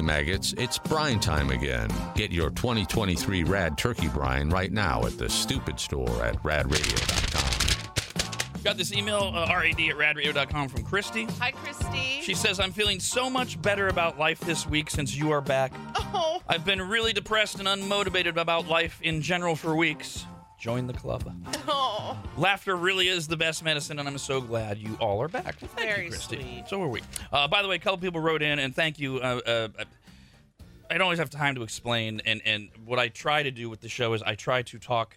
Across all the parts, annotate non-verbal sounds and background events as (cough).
Hey maggots, it's brine time again. Get your 2023 Rad Turkey Brine right now at the Stupid Store at radradio.com. Got this email, uh, rad at radradio.com from Christy. Hi, Christy. She says, I'm feeling so much better about life this week since you are back. oh, I've been really depressed and unmotivated about life in general for weeks. Join the club. oh. Laughter really is the best medicine, and I'm so glad you all are back. Well, thank Very you, Christy. sweet. So are we. Uh, by the way, a couple people wrote in, and thank you. Uh, uh, I don't always have time to explain, and, and what I try to do with the show is I try to talk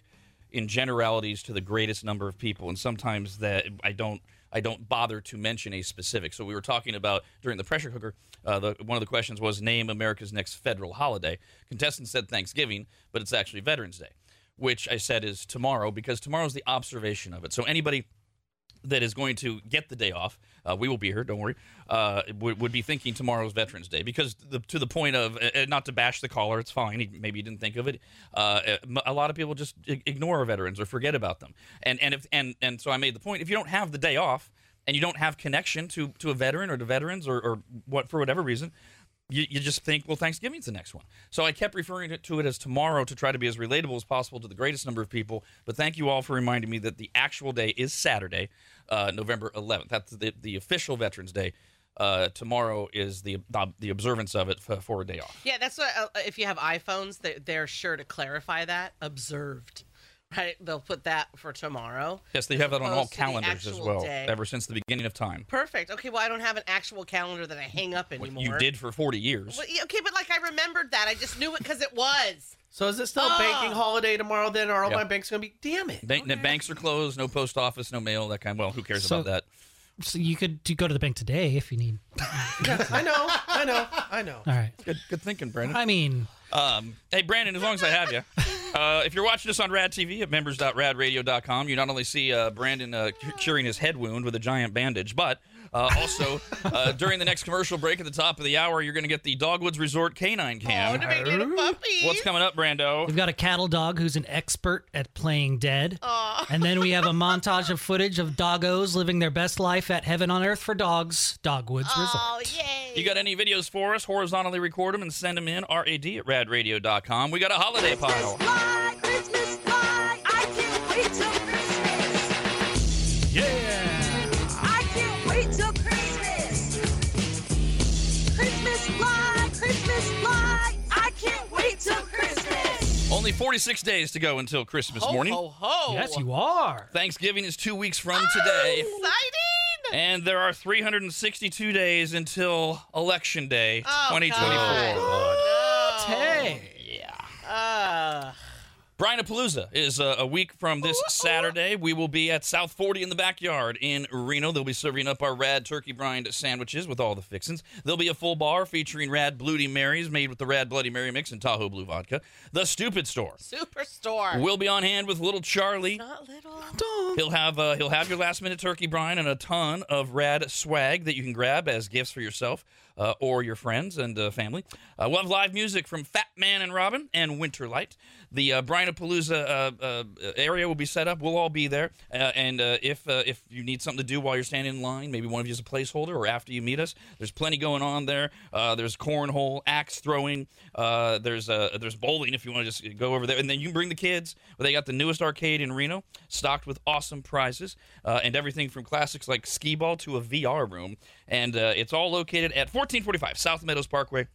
in generalities to the greatest number of people, and sometimes that I don't. I don't bother to mention a specific. So we were talking about during the pressure cooker. Uh, the, one of the questions was name America's next federal holiday. Contestant said Thanksgiving, but it's actually Veterans Day which I said is tomorrow because tomorrow's the observation of it. So anybody that is going to get the day off, uh, we will be here. Don't worry. Uh, would, would be thinking tomorrow's Veterans Day because the, to the point of uh, not to bash the caller, it's fine. He, maybe he didn't think of it. Uh, a lot of people just ignore veterans or forget about them. And and if and and so I made the point: if you don't have the day off and you don't have connection to to a veteran or to veterans or, or what for whatever reason, you, you just think, well, Thanksgiving's the next one. So I kept referring to, it as tomorrow to try to be as relatable as possible to the greatest number of people. But thank you all for reminding me that the actual day is Saturday, uh, November 11th. That's the, the official Veterans Day. Uh, tomorrow is the the observance of it for, for a day off. Yeah, that's what. Uh, if you have iPhones, they, they're sure to clarify that. Observed, right? They'll put that for tomorrow. Yes, they have that on all opposed to the calendars as well, day. ever since the beginning of time. Perfect. Okay, well, I don't have an actual calendar that I hang up What anymore. you did for 40 years. Well, okay, but like I remembered that. I just knew it because it was. So is it still a Ah. banking holiday tomorrow? Then are all Yeah. my banks gonna be? Damn it! Bank, Banks are closed, no post office, no mail, that kind. Of, Well, who cares So- about that? So you could you go to the bank today if you need. Yeah, (laughs) I know, I know, I know. All right. Good, good thinking, Brandon. I mean, Um, hey, Brandon, as long as I have you, (laughs) uh, if you're watching us on Rad TV at members.radradio.com, you not only see uh, Brandon uh, cu- curing his head wound with a giant bandage, but uh, also uh, (laughs) during the next commercial break at the top of the hour, you're going to get the Dogwoods Resort Canine Oh, Cam. to make little puppies. What's coming up, Brando? we've got a cattle dog who's an expert at playing dead, Aw. and then we have a (laughs) montage of footage of doggos living their best life at Heaven on Earth for Dogs, Dogwoods Oh, Resort. yay. You got any videos for us? Horizontally record them and send them in. RAD at radradio.com. We got a holiday pile. fly, Christmas fly. I can't wait till Christmas. Yeah. I can't wait till Christmas. Christmas fly, Christmas fly. I can't wait till Christmas. Only 46 days to go until Christmas ho, morning. Ho, ho. Yes, you are. Thanksgiving is two weeks from today. Exciting. And there are 362 days until Election Day Oh, 2024. God. No. Hey. Uh, Brianapalooza is uh, a week from this Saturday. We will be at South 40 in the backyard in Reno. They'll be serving up our rad turkey brined sandwiches with all the fixins. There'll be a full bar featuring rad Bloody Marys made with the rad Bloody Mary mix and Tahoe Blue vodka. The Stupid Store superstore. will be on hand with little Charlie. Not little. He'll have uh, he'll have your last minute turkey brine and a ton of rad swag that you can grab as gifts for yourself uh, or your friends and uh, family. Uh, we'll have live music from Fat Man and Robin and Winterlight. The uh, Brianapalooza uh, uh, area will be set up. We'll all be there. Uh, and if if you need something to do while you're standing in line, maybe one of you is a placeholder or after you meet us, there's plenty going on there. There's cornhole, axe throwing. There's there's bowling if you want to just go over there, and then you can bring the kids. They got the newest arcade in Reno, stocked with awesome prizes and everything from classics like skee ball to a VR room. And uh, it's all located at 1445 South Meadows Parkway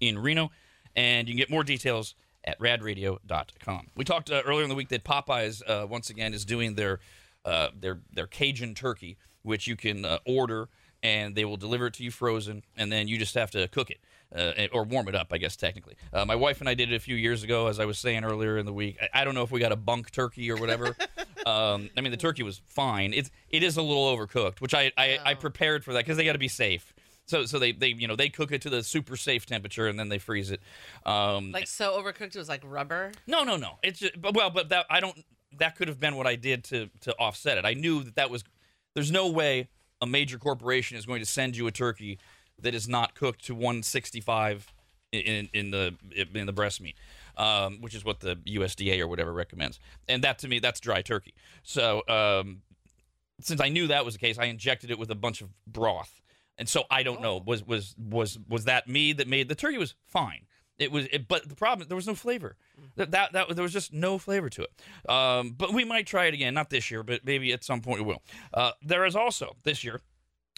in Reno. And you can get more details at radradio.com. We talked uh, earlier in the week that Popeyes uh, once again is doing their uh, their their Cajun turkey, which you can uh, order and they will deliver it to you frozen, and then you just have to cook it uh, or warm it up, I guess technically. Uh, my wife and I did it a few years ago, as I was saying earlier in the week. I, I don't know if we got a bunk turkey or whatever. (laughs) um, I mean, the turkey was fine. It's it is a little overcooked, which I I, I prepared for that because they got to be safe. So so they, they you know they cook it to the super safe temperature and then they freeze it. Um, Like so overcooked, it was like rubber. no, no, no. It's just, but well, but that I don't. That could have been what I did to to offset it. I knew that that was. There's no way a major corporation is going to send you a turkey that is not cooked to 165 in in the in the breast meat, um, which is what the USDA or whatever recommends. And that to me, that's dry turkey. So um, since I knew that was the case, I injected it with a bunch of broth. And so I don't know. Was was was was that me that made the turkey was fine. It was, it, but the problem there was no flavor. That, that that there was just no flavor to it. Um, but we might try it again, not this year, but maybe at some point we will. Uh, there is also this year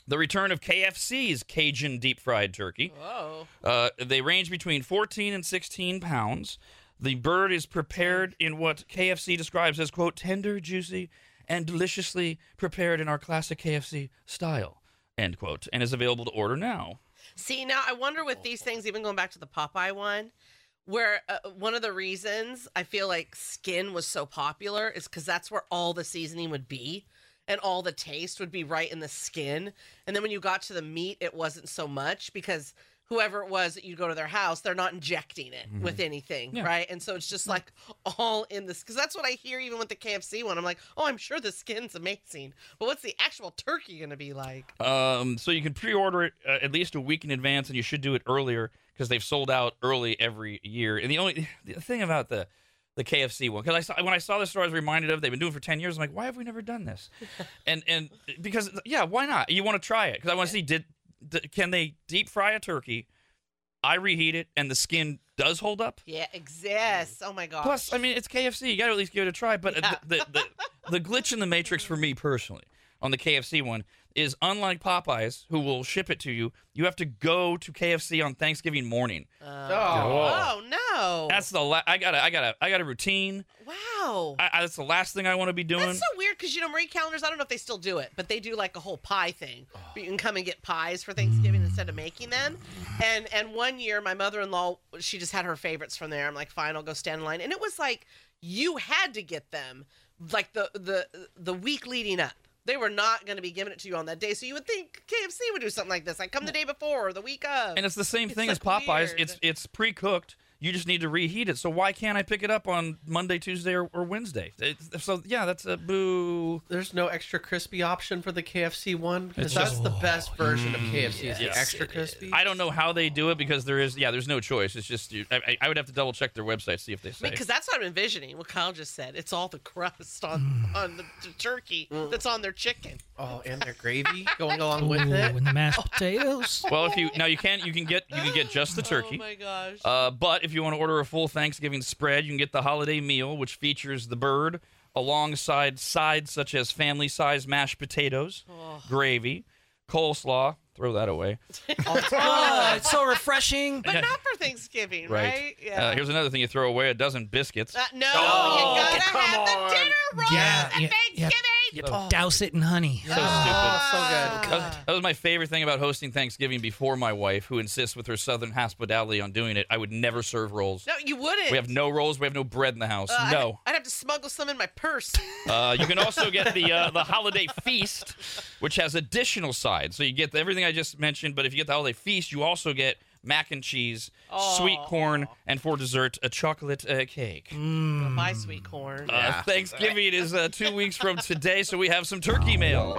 the return of KFC's Cajun deep fried turkey. Whoa. Uh, they range between 14 and 16 pounds. The bird is prepared in what KFC describes as, quote, tender, juicy, and deliciously prepared in our classic KFC style, end quote, and is available to order now. See, now I wonder with these things, even going back to the Popeye one, where uh, one of the reasons I feel like skin was so popular is because that's where all the seasoning would be and all the taste would be right in the skin. And then when you got to the meat, it wasn't so much because whoever it was that you go to their house, they're not injecting it with anything, Yeah. right? And so it's just like all in this because that's what I hear even with the KFC one. I'm like, oh, I'm sure the skin's amazing, but what's the actual turkey gonna be like? Um, so you can pre-order it uh, at least a week in advance, and you should do it earlier because they've sold out early every year. And the only (sighs) the thing about the the KFC one, because I saw when I saw this store, I was reminded of they've been doing it for ten years. I'm like, why have we never done this? (laughs) and and because yeah, why not? You want to try it because I want to see did, did can they deep fry a turkey? I reheat it, and the skin does hold up. Yeah, yes. Oh my god. Plus, I mean, it's KFC. You got to at least give it a try. But Yeah. the, the, the, the glitch in the matrix for me personally on the KFC one is unlike Popeyes, who will ship it to you, you have to go to KFC on Thanksgiving morning. Oh. oh. Oh no! That's the la- I got a I got a I got a routine. wow. I, I, that's the last thing I want to be doing. That's so weird because you know Marie Callender's. I don't know if they still do it, but they do like a whole pie thing. where You can come and get pies for Thanksgiving instead of making them. And and one year my mother-in-law she just had her favorites from there. I'm like, fine, I'll go stand in line. And it was like you had to get them like the the the week leading up. They were not going to be giving it to you on that day, so you would think KFC would do something like this. Like come the day before or the week of. and it's the same It's, thing as like, Popeyes. weird. It's it's pre-cooked. You just need to reheat it. So why can't I pick it up on Monday, Tuesday, or, or Wednesday? It's, so yeah, that's a boo. There's no extra crispy option for the KFC one because It's that's just- the best version of mm, KFC. Is the extra crispy. I don't know how they do it because there is yeah, there's no choice. It's just you, I, I would have to double check their website see if they say. Because that's what I'm envisioning. What Kyle just said. It's all the crust on mm. on the, the turkey mm. that's on their chicken. Oh, and their gravy going along with Ooh, it. and the mashed potatoes. (laughs) well, if you now you can you can get you can get just the oh turkey. Oh my gosh. Uh, but if you want to order a full Thanksgiving spread, you can get the holiday meal, which features the bird alongside sides such as family-sized mashed potatoes, gravy, coleslaw. Throw that away. (laughs) oh, it's so refreshing. but not for Thanksgiving, right? Yeah. Uh, here's another thing you throw away: a dozen biscuits. Uh, no, Oh, you gotta come have on. the dinner rolls Yeah, at yeah, yeah. Thanksgiving. You douse it in honey. So stupid. Oh, so good. That was, that was my favorite thing about hosting Thanksgiving before my wife, who insists with her Southern hospitality on doing it. I would never serve rolls. No, you wouldn't. We have no rolls. We have no bread in the house. Uh, I'd- no. I'd, have to smuggle some in my purse. (laughs) Uh, you can also get the uh, the holiday feast, which has additional sides. So you get everything I just mentioned, but if you get the holiday feast, you also get mac and cheese, sweet corn, and for dessert, a chocolate uh, cake. My sweet corn. Uh, Thanksgiving is uh, two weeks from today, so we have some turkey mail.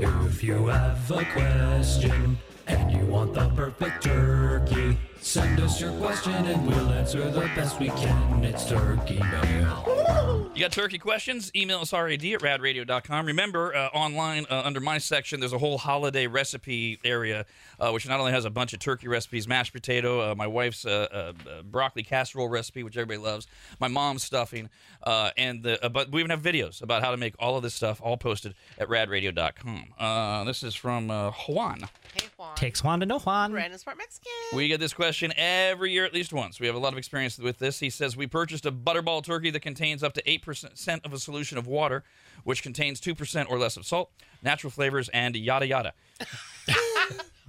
If you have a question and you want the perfect turkey, send us your question and we'll answer the best we can. It's Turkey Mail. You got turkey questions? Email us rad at radradio.com. Remember, uh, online uh, under my section, there's a whole holiday recipe area, uh, which not only has a bunch of turkey recipes, mashed potato, uh, my wife's uh, uh, broccoli casserole recipe, which everybody loves, my mom's stuffing, uh, and the, uh, but we even have videos about how to make all of this stuff, all posted at radradio.com. Uh, this is from uh, Juan. hey, Juan. Takes Juan to know Juan. Brandon Smart Mexican. We get this question every year at least once. We have a lot of experience with this. He says we purchased a butterball turkey that contains up to 8% of a solution of water, which contains 2% or less of salt, natural flavors, and yada yada. (laughs)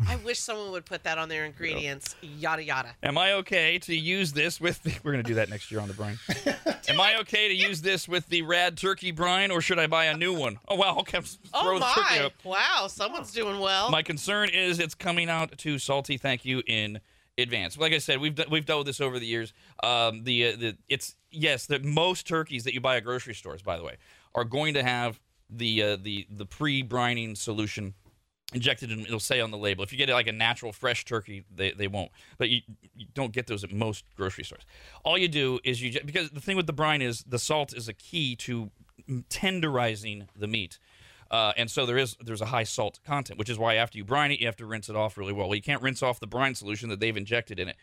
I wish someone would put that on their ingredients. Yada yada. Am I okay to use this with the, We're going to do that next year on the brine. (laughs) Am I okay to use this with the rad turkey brine or should I buy a new one? Oh, well, okay. Oh, throw Oh the turkey my! up. Wow, someone's doing well. My concern is it's coming out too salty. Thank you in advance. Like I said, we've we've dealt with this over the years. Um, the uh, the it's yes, the most turkeys that you buy at grocery stores, by the way, are going to have the uh, the the pre-brining solution injected in. It'll say on the label. If you get like a natural fresh turkey, they, they won't. But you, you don't get those at most grocery stores. All you do is you because the thing with the brine is the salt is a key to tenderizing the meat. Uh, and so there is there's a high salt content, which is why after you brine it, you have to rinse it off really well. Well, you can't rinse off the brine solution that they've injected in it.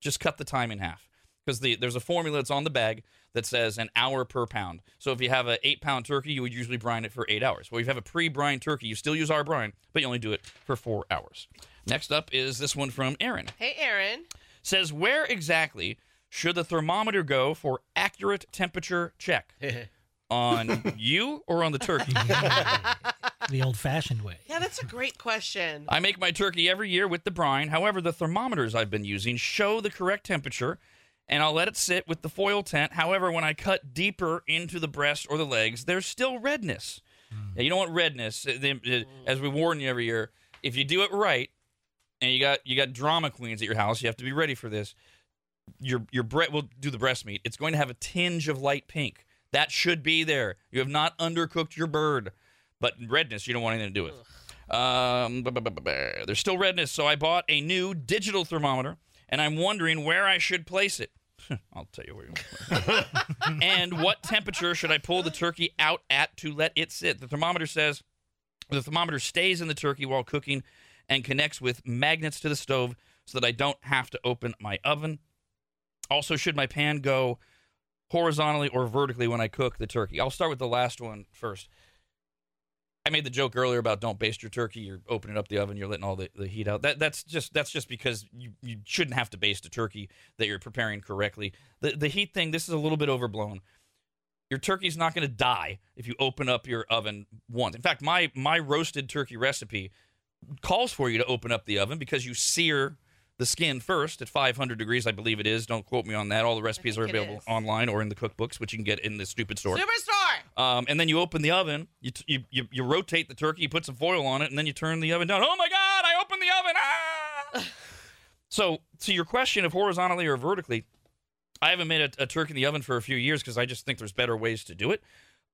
Just cut the time in half because the, there's a formula that's on the bag that says an hour per pound. So if you have an eight pound turkey, you would usually brine it for eight hours. Well, if you have a pre-brine turkey, you still use our brine, but you only do it for four hours. Next up is this one from Aaron. Hey, Aaron. Says where exactly should the thermometer go for accurate temperature check? (laughs) on you or on the turkey? (laughs) The old fashioned way. Yeah, that's a great question. I make my turkey every year with the brine. However, the thermometers I've been using show the correct temperature, and I'll let it sit with the foil tent. However, when I cut deeper into the breast or the legs, there's still redness. Now, you don't want redness. Uh, the- uh, As we warn you every year, if you do it right, and you got you got drama queens at your house, you have to be ready for this. Your your breast will do the breast meat. It's going to have a tinge of light pink. That should be there. You have not undercooked your bird, but redness you don't want anything to do with. Um, there's still redness, so I bought a new digital thermometer, and I'm wondering where I should place it. (laughs) I'll tell you where. You (laughs) and what temperature should I pull the turkey out at to let it sit? The thermometer says the thermometer stays in the turkey while cooking and connects with magnets to the stove so that I don't have to open my oven. Also, should my pan go horizontally or vertically when I cook the turkey? I'll start with the last one first. I made the joke earlier about don't baste your turkey. You're opening up the oven, you're letting all the, the heat out. That that's just that's just because you, you shouldn't have to baste a turkey that you're preparing correctly. The the heat thing, this is a little bit overblown. Your turkey's not going to die if you open up your oven once. In fact, my my roasted turkey recipe calls for you to open up the oven because you sear the skin first at 500 degrees, I believe it is. Don't quote me on that. All the recipes are available online or in the cookbooks, which you can get in the stupid store. Superstore. Um, and then you open the oven, you, t- you, you you rotate the turkey, you put some foil on it, and then you turn the oven down. Oh my God! I opened the oven. Ah! (laughs) so, to your question of horizontally or vertically, I haven't made a, a turkey in the oven for a few years because I just think there's better ways to do it.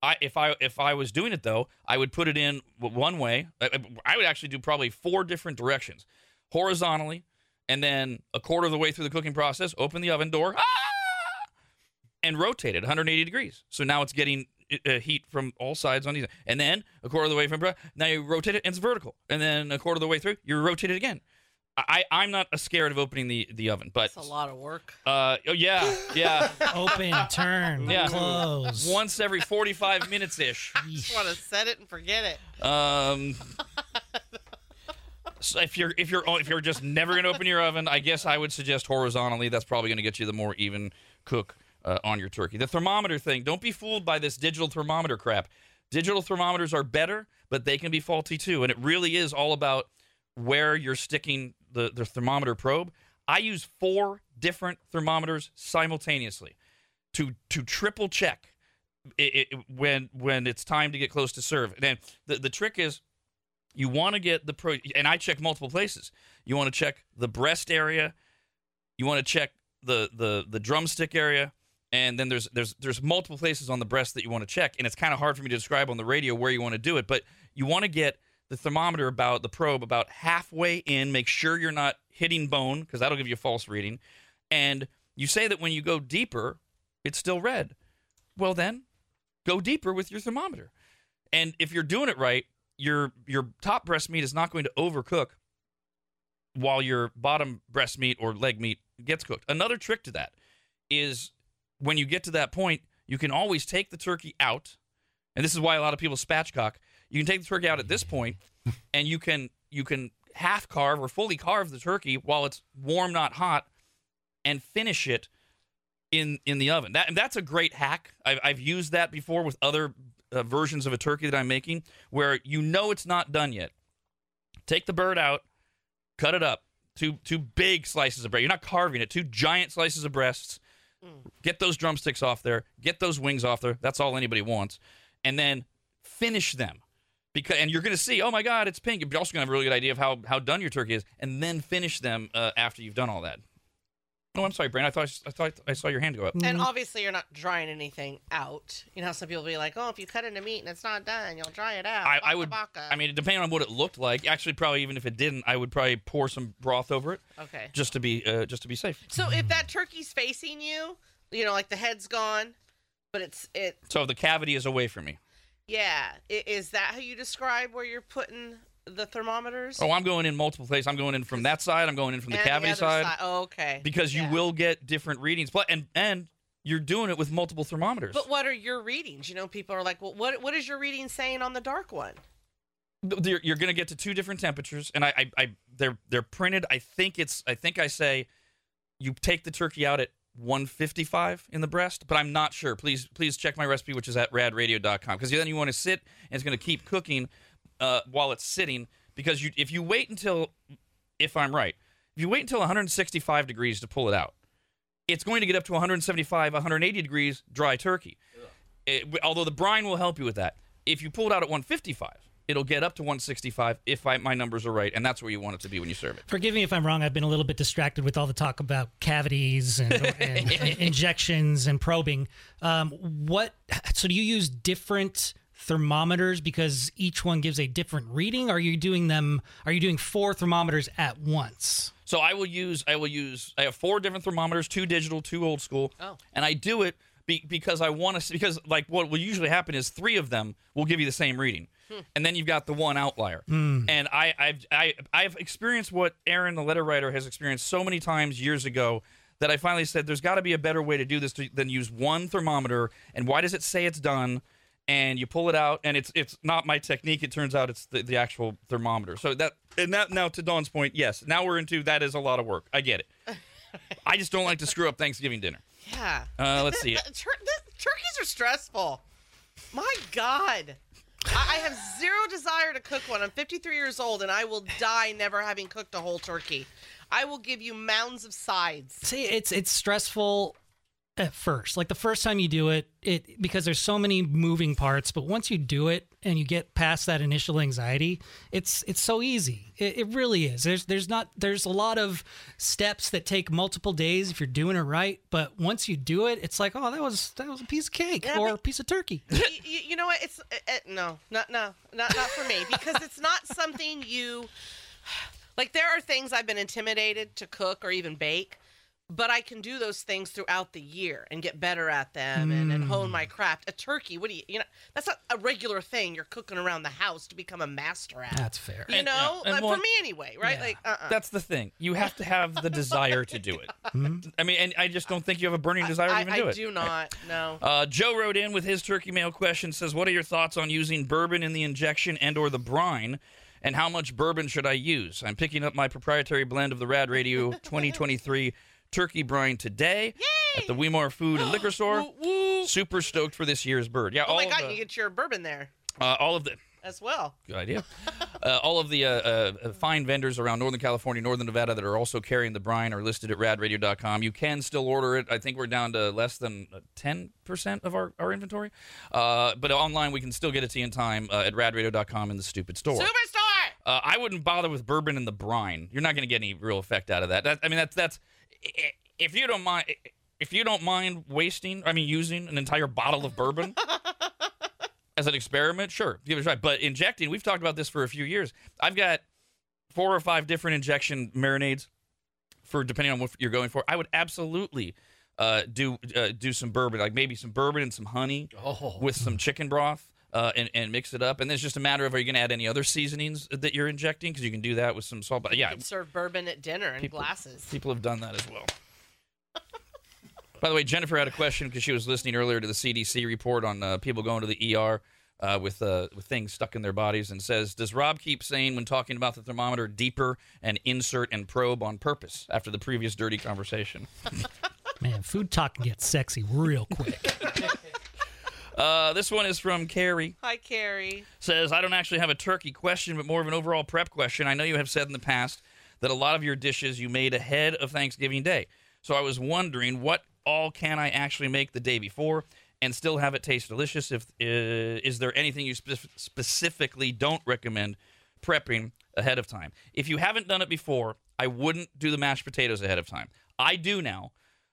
I if I if I was doing it though, I would put it in one way. I, I would actually do probably four different directions, horizontally, and then a quarter of the way through the cooking process, open the oven door. Ah! and rotate it 180 degrees. So now it's getting uh, heat from all sides on these. And then a quarter of the way from now you rotate it and it's vertical. And then a quarter of the way through, you rotate it again. I, I'm not scared of opening the, the oven, but it's a lot of work. uh, oh yeah, yeah. (laughs) Open, turn, (laughs) Yeah. close. Once every 45 minutes ish. (laughs) Just want to set it and forget it. Um, so if you're if you're if you're just never gonna open your oven, I guess I would suggest horizontally. That's probably gonna get you the more even cook uh, on your turkey. The thermometer thing. Don't be fooled by this digital thermometer crap. Digital thermometers are better, but they can be faulty too. And it really is all about where you're sticking the, the thermometer probe. I use four different thermometers simultaneously to to triple check it, it, when when it's time to get close to serve. And the, the trick is you want to get the pro and I check multiple places. You want to check the breast area, you want to check the the the drumstick area, and then there's there's there's multiple places on the breast that you want to check, and it's kind of hard for me to describe on the radio where you want to do it, but you want to get the thermometer about the probe about halfway in. Make sure you're not hitting bone because that'll give you a false reading. And you say that when you go deeper, it's still red. Well, then go deeper with your thermometer. And if you're doing it right, your your top breast meat is not going to overcook while your bottom breast meat or leg meat gets cooked. Another trick to that is when you get to that point, you can always take the turkey out. And this is why a lot of people spatchcock. You can take the turkey out at this point (laughs) and you can you can half carve or fully carve the turkey while it's warm not hot and finish it in in the oven. That and that's a great hack. I've I've used that before with other uh, versions of a turkey that I'm making, where you know it's not done yet. Take the bird out, cut it up, two two big slices of breast. You're not carving it. Two giant slices of breasts. Get those drumsticks off there. Get those wings off there. That's all anybody wants, and then finish them. Because and you're going to see, oh my God, it's pink. You're also going to have a really good idea of how how done your turkey is, and then finish them uh, after you've done all that. Oh, I'm sorry, Brandon. I thought I thought I saw your hand go up. And obviously, you're not drying anything out. You know how some people be like, "Oh, if you cut into meat and it's not done, you'll dry it out." I, I would. baka. I mean, depending on what it looked like. Actually, probably even if it didn't, I would probably pour some broth over it okay. just to be uh, just to be safe. So if that turkey's facing you, you know, like the head's gone, but it's it. So the cavity is away from me. Yeah, I- is that how you describe where you're putting the thermometers? Oh, I'm going in multiple places. I'm going in from that side. I'm going in from the And cavity other side. Oh, okay. because you will get different readings. But and and you're doing it with multiple thermometers. But what are your readings? You know, people are like, well, what what is your reading saying on the dark one? You're, you're going to get to two different temperatures, and I, I, I, they're they're printed. I think it's, I think I say, you take the turkey out at 155 in the breast, but I'm not sure. Please, please check my recipe, which is at radradio.com, because then you want to sit and it's going to keep cooking uh, while it's sitting. Because you, if you wait until, if I'm right, if you wait until 165 degrees to pull it out, it's going to get up to 175, 180 degrees dry turkey. It- although the brine will help you with that. If you pull it out at 155, it'll get up to 165 if I, my numbers are right, and that's where you want it to be when you serve it. Forgive me if I'm wrong. I've been a little bit distracted with all the talk about cavities and, (laughs) and injections and probing. Um, what? So do you use different thermometers because each one gives a different reading? Are you doing them? Are you doing four thermometers at once? So I will use I will use I have four different thermometers, two digital, two old school, Oh. and I do it be, because I want to because like what will usually happen is three of them will give you the same reading, hmm. and then you've got the one outlier. Hmm. And I I've I, I've experienced what Aaron the letter writer has experienced so many times years ago that I finally said there's got to be a better way to do this to, than use one thermometer. And why does it say it's done? And you pull it out and it's it's not my technique it turns out it's the, the actual thermometer so that and that now to dawn's point yes now we're into that is a lot of work i get it (laughs) i just don't like to screw up thanksgiving dinner Yeah. uh, let's see Tur- th- turkeys are stressful. My God. I I have zero desire to cook one. I'm 53 years old and I will die never having cooked a whole turkey. I will give you mounds of sides. See, it's it's stressful at first. Like the first time you do it, it because there's so many moving parts. But once you do it and you get past that initial anxiety, it's it's so easy. It, it really is. There's there's not there's a lot of steps that take multiple days if you're doing it right. But once you do it, it's like oh that was that was a piece of cake Yeah, or a piece of turkey. (laughs) you, you know what? It's uh, uh, no, not no, not not for me because it's not something you like. There are things I've been intimidated to cook or even bake, but I can do those things throughout the year and get better at them and, and hone my craft. A turkey, what do you you know? That's not a regular thing you're cooking around the house to become a master at. That's fair. you And- know, yeah, and one- for me anyway, right? Yeah. Like, uh-uh. that's the thing you have to have the desire to do it i mean and i just don't think you have a burning desire to even I do it I do not. No. (laughs) Uh, Joe wrote in with his turkey mail question. Says, "What are your thoughts on using bourbon in the injection and/or the brine, and how much bourbon should I use? I'm picking up my proprietary blend of the Rad Radio 2023 Turkey Brine today at the Weimar Food and (gasps) Liquor Store. Woo, woo. Super stoked for this year's bird. Yeah, Oh my God, the, you get your bourbon there uh, all of the as well. Good idea. (laughs) uh, all of the uh, uh, fine vendors around Northern California, Northern Nevada that are also carrying the brine are listed at radradio.com. You can still order it. I think we're down to less than uh, 10% of our, our inventory. Uh, but online, we can still get it to you in time uh, at radradio.com in the stupid store. Superstore. Uh, I wouldn't bother with bourbon and the brine. You're not going to get any real effect out of that. that. I mean, that's that's if you don't mind if you don't mind wasting. I mean, using an entire bottle of bourbon (laughs) as an experiment, sure, give it a try. But injecting, we've talked about this for a few years. I've got four or five different injection marinades for depending on what you're going for. I would absolutely. Uh, do uh, do some bourbon, like maybe some bourbon and some honey Oh. with some chicken broth uh, and, and mix it up. And then it's just a matter of are you going to add any other seasonings that you're injecting? Because you can do that with some salt. But yeah, You could serve bourbon at dinner in People- glasses. people have done that as well. (laughs) By the way, Jennifer had a question because she was listening earlier to the CDC report on uh, people going to the ER uh, with uh, with things stuck in their bodies, and says, "Does Rob keep saying when talking about the thermometer deeper and insert and probe on purpose after the previous dirty conversation?" (laughs) Man, food talk can get sexy real quick. (laughs) Uh, this one is from Carrie. Hi, Carrie. says, I don't actually have a turkey question, but more of an overall prep question. I know you have said in the past that a lot of your dishes you made ahead of Thanksgiving Day. So I was wondering what all can I actually make the day before and still have it taste delicious? If uh, is there anything you specifically don't recommend prepping ahead of time? If you haven't done it before, I wouldn't do the mashed potatoes ahead of time. I do now.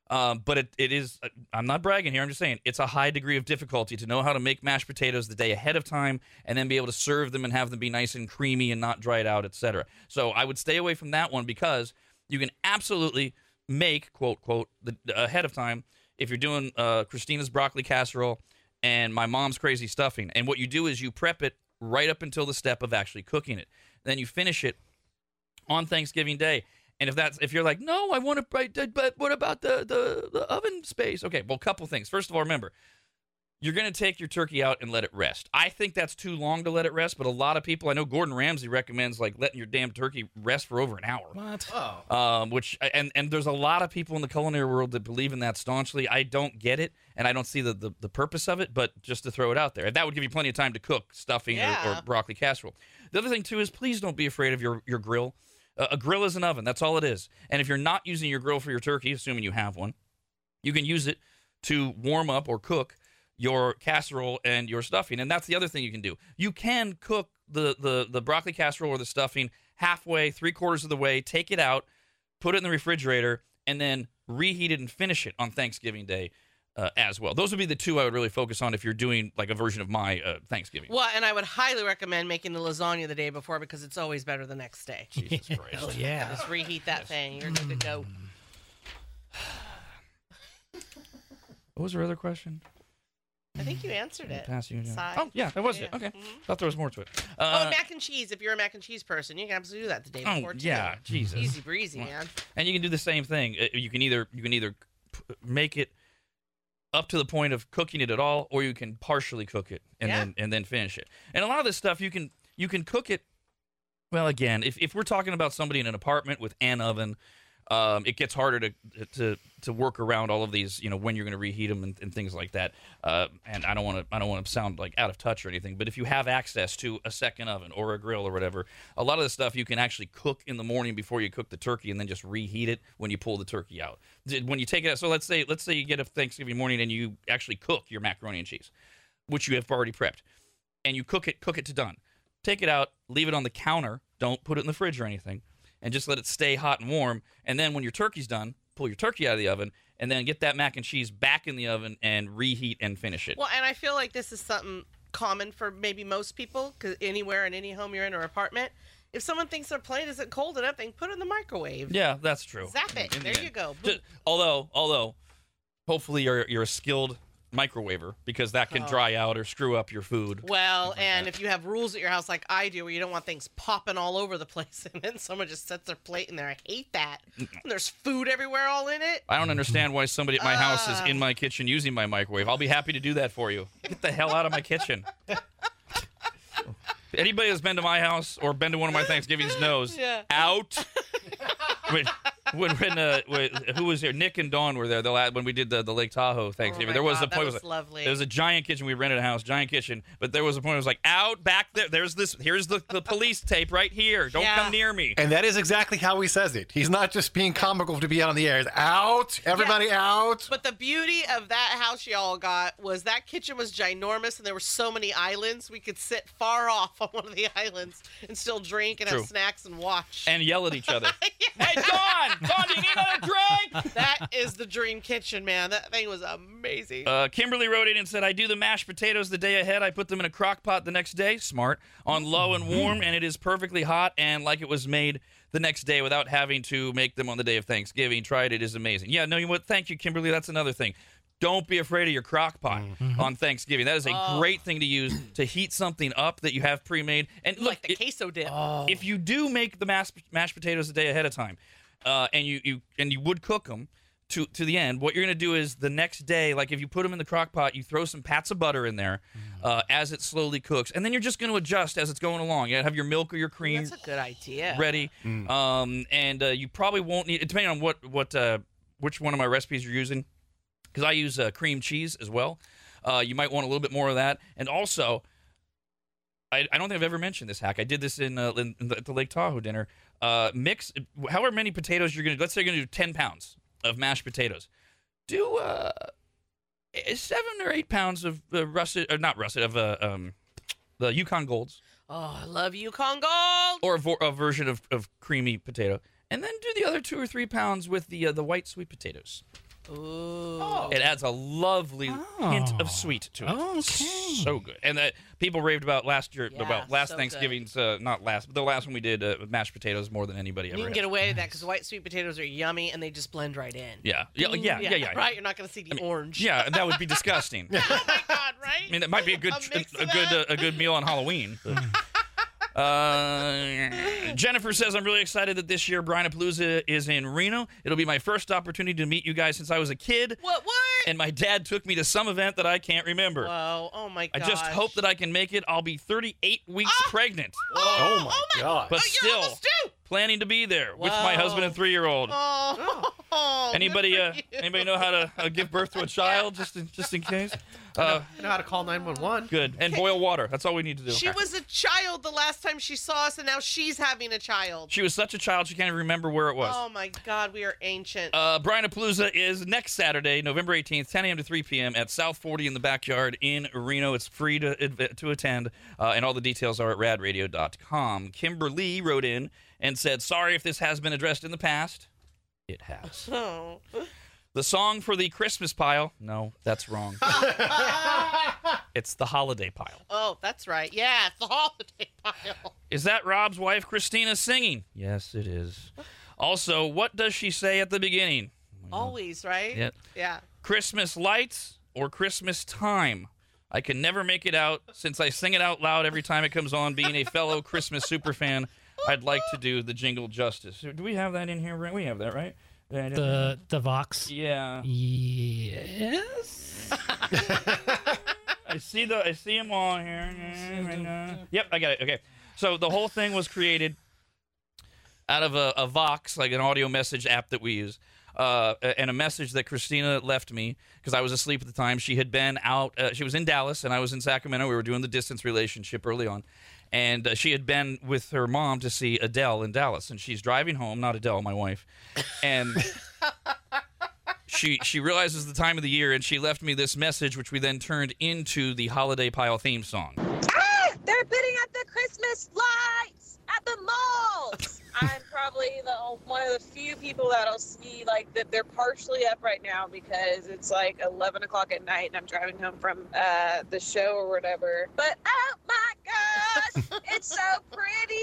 Um, but it, it is, I'm not bragging here. I'm just saying it's a high degree of difficulty to know how to make mashed potatoes the day ahead of time and then be able to serve them and have them be nice and creamy and not dried out, etc. So I would stay away from that one because you can absolutely make, quote, quote, the, ahead of time if you're doing uh, Christina's broccoli casserole and my mom's crazy stuffing. And what you do is you prep it right up until the step of actually cooking it. Then you finish it on Thanksgiving Day. And if that's if you're like, no, I want to, but what about the, the the oven space? Okay, well, a couple things. First of all, remember, you're going to take your turkey out and let it rest. I think that's too long to let it rest, but a lot of people, I know Gordon Ramsay recommends like letting your damn turkey rest for over an hour. What? Oh. Um, which and and there's a lot of people in the culinary world that believe in that staunchly. I don't get it, and I don't see the the, the purpose of it. But just to throw it out there, that would give you plenty of time to cook stuffing or, or broccoli casserole. The other thing too is please don't be afraid of your your grill. A grill is an oven. That's all it is. And if you're not using your grill for your turkey, assuming you have one, you can use it to warm up or cook your casserole and your stuffing. And that's the other thing you can do. You can cook the the the broccoli casserole or the stuffing halfway, three quarters of the way, take it out, put it in the refrigerator, and then reheat it and finish it on Thanksgiving Day. Uh, as well, those would be the two I would really focus on if you're doing like a version of my uh, Thanksgiving. Well, and I would highly recommend making the lasagna the day before because it's always better the next day. (laughs) Jesus Christ! Oh yeah. Just reheat that thing. You're good to go. (sighs) What was your other question? I think you answered it. Pass you. Oh yeah, that was it. Yeah. Okay, Mhm. thought there was more to it. Oh, Uh, and mac and cheese. If you're a mac and cheese person, you can absolutely do that the day oh, before too. yeah, Jesus. Easy breezy, man. and you can do the same thing. Uh, You can either you can either make it up to the point of cooking it at all, or you can partially cook it and Yeah. then and then finish it. And a lot of this stuff you can you can cook it. Well, again, if if we're talking about somebody in an apartment with an oven, um, it gets harder to to to work around all of these. You know when you're going to reheat them and, and things like that. Uh, and I don't want to I don't want to sound like out of touch or anything, but if you have access to a second oven or a grill or whatever, a lot of the stuff you can actually cook in the morning before you cook the turkey, and then just reheat it when you pull the turkey out. When you take it out, so let's say let's say you get a Thanksgiving morning and you actually cook your macaroni and cheese, which you have already prepped, and you cook it cook it to done. Take it out, leave it on the counter. Don't put it in the fridge or anything, and just let it stay hot and warm. And then when your turkey's done, pull your turkey out of the oven, and then get that mac and cheese back in the oven and reheat and finish it. Well, and I feel like this is something common for maybe most people, because anywhere in any home you're in or apartment, if someone thinks their plate isn't cold enough, they can put it in the microwave. Yeah, that's true. Zap it. In the There end. you go. Ju- although, although, hopefully you're you're a skilled microwaver because that can Oh. dry out or screw up your food. Well, and if you have rules at your house like I do, where you don't want things popping all over the place, (laughs) and then someone just sets their plate in there, I hate that. And there's food everywhere, all in it. I don't understand why somebody at my house is Ah. in my kitchen using my microwave. I'll be happy to do that for you. Get the hell out of my kitchen. (laughs) Anybody that's been to my house or been to one of my Thanksgivings knows. Yeah. Out. (laughs) when when, when, uh, when who was there? Nick and Dawn were there. The last, when we did the, the Lake Tahoe Thanksgiving. Oh there was God, a point. that it was lovely. There was a giant kitchen. We rented a house, giant kitchen. But there was a point. It was like out back there. There's this. Here's the, the police tape right here. Don't Yeah. come near me. And that is exactly how he says it. He's not just being comical to be on the air. It's out. Everybody out. But the beauty of that house y'all got was that kitchen was ginormous, and there were so many islands. We could sit far off on one of the (laughs) islands and still drink and True. have snacks and watch. And yell at each other. (laughs) Hey, Dawn! Dawn, do you need another drink? that is the dream kitchen, man. That thing was amazing. Uh, Kimberly wrote in and said, I do the mashed potatoes the day ahead. I put them in a crock pot the next day, smart, on low and warm, and it is perfectly hot and like it was made the next day without having to make them on the day of Thanksgiving. Try it, it is amazing. Yeah, no, you know what? Thank you, Kimberly. That's another thing. Don't be afraid of your crock pot on Thanksgiving. That is a Oh. great thing to use to heat something up that you have pre made. And look, like the queso dip. if you do make the mashed, mashed potatoes a day ahead of time, uh, and you, you and you would cook them to to the end, what you're gonna do is the next day, like if you put them in the crock pot, you throw some pats of butter in there uh, as it slowly cooks, and then you're just gonna adjust as it's going along. You have your milk or your cream That's a good idea. ready, um, and uh, you probably won't need it depending on what what uh, which one of my recipes you're using, because I use uh, cream cheese as well. Uh, you might want a little bit more of that, and also. I, I don't think I've ever mentioned this hack. I did this in, uh, in the, at the Lake Tahoe dinner. Uh, mix however many potatoes you're gonna. Let's say you're gonna do ten pounds of mashed potatoes. Do uh, seven or eight pounds of uh, russet, or not russet, of uh, um, the Yukon Golds, Oh, I love Yukon Gold. or a, vo- a version of, of creamy potato, and then do the other two or three pounds with the uh, the white sweet potatoes. Ooh. It adds a lovely hint of sweet to it. Oh, okay. So good. And that people raved about last year, Yeah, about last so. Thanksgiving's, uh, not last, but the last one we did, uh, mashed potatoes more than anybody ever You can had. get away with that because white sweet potatoes are yummy and they just blend right in. yeah. Yeah, yeah, yeah, yeah. Right? You're not going to see the orange. Yeah, that would be (laughs) disgusting. oh my God, right? I mean, that might be a good, A a, good, uh, a good meal on Halloween. but- (laughs) Uh, Jennifer says, I'm really excited that this year Brian Palooza is in Reno. It'll be my first opportunity to meet you guys since I was a kid. what? What? And my dad took me to some event that I can't remember. Whoa. Oh my God. I just hope that I can make it. I'll be 38 weeks pregnant, Oh my god. but Oh, you're still almost due. Planning to be there with my husband and three-year-old. Oh. good Anybody, uh, anybody know how to uh, give birth to a (laughs) child just in, just in case? Uh, I know how to call 911. good. And boil water. That's all we need to do. She was a child the last time she saw us, and now she's having a child. She was such a child she can't even remember where it was. Oh my God, we are ancient. Uh, Brian Palooza is next Saturday, November 18th, 10 a.m. to 3 p.m. at South 40 in the backyard in Reno. It's free to to attend, uh, and all the details are at radradio.com. Kimberly wrote in and said, Sorry if this has been addressed in the past. It has. (laughs) oh. The song for the Christmas pile? No, that's wrong. (laughs) it's the holiday pile. oh, that's right. Yeah, it's the holiday pile. Is that Rob's wife, Christina, singing? Yes, it is. Also, what does she say at the beginning? Always, right? Yeah. Yeah. Christmas lights or Christmas time? I can never make it out since I sing it out loud every time it comes on. Being a fellow Christmas superfan, I'd like to do the jingle justice. Do we have that in here? Right? We have that, right? The the Vox. yeah. Yes. (laughs) I see the I see them all here. Yep, I got it. Okay. So the whole thing was created out of a, a Vox, like an audio message app that we use, uh, and a message that Christina left me because I was asleep at the time. She had been out. Uh, she was in Dallas, and I was in Sacramento. We were doing the distance relationship early on, and uh, she had been with her mom to see Adele in Dallas, and she's driving home. Not Adele, my wife, and. (laughs) She she realizes the time of the year and she left me this message which we then turned into the holiday pile theme song. Ah, they're bidding at the Christmas lights at the malls. I'm probably the one of the few people that'll see like that they're partially up right now because it's like 11 o'clock at night and I'm driving home from uh, the show or whatever. But oh my gosh, it's so pretty!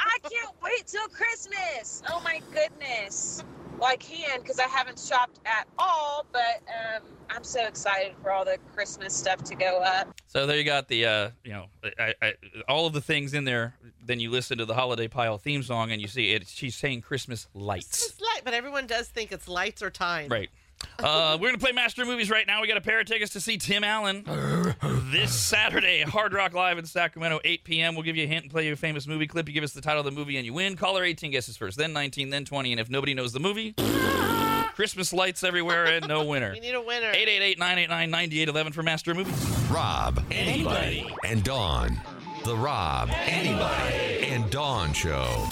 I can't wait till Christmas. Oh my goodness. Well, I can because I haven't shopped at all, but um, I'm so excited for all the Christmas stuff to go up. So there you got the uh, you know I, I, all of the things in there. Then you listen to the holiday pile theme song and you see it. She's saying Christmas lights. It's light, but everyone does think it's lights or time. Right. Uh, we're gonna play Master Movies right now. We got a pair of tickets to see Tim Allen this Saturday, Hard Rock Live in Sacramento, 8 p.m. We'll give you a hint and play you a famous movie clip. You give us the title of the movie and you win. Caller 18 guesses first, then 19, then 20, and if nobody knows the movie, Christmas lights everywhere and no winner. (laughs) We need a winner. 888-989-9811 for Master of Movies. Rob, anybody, and Dawn. The Rob, anybody, and Dawn Show.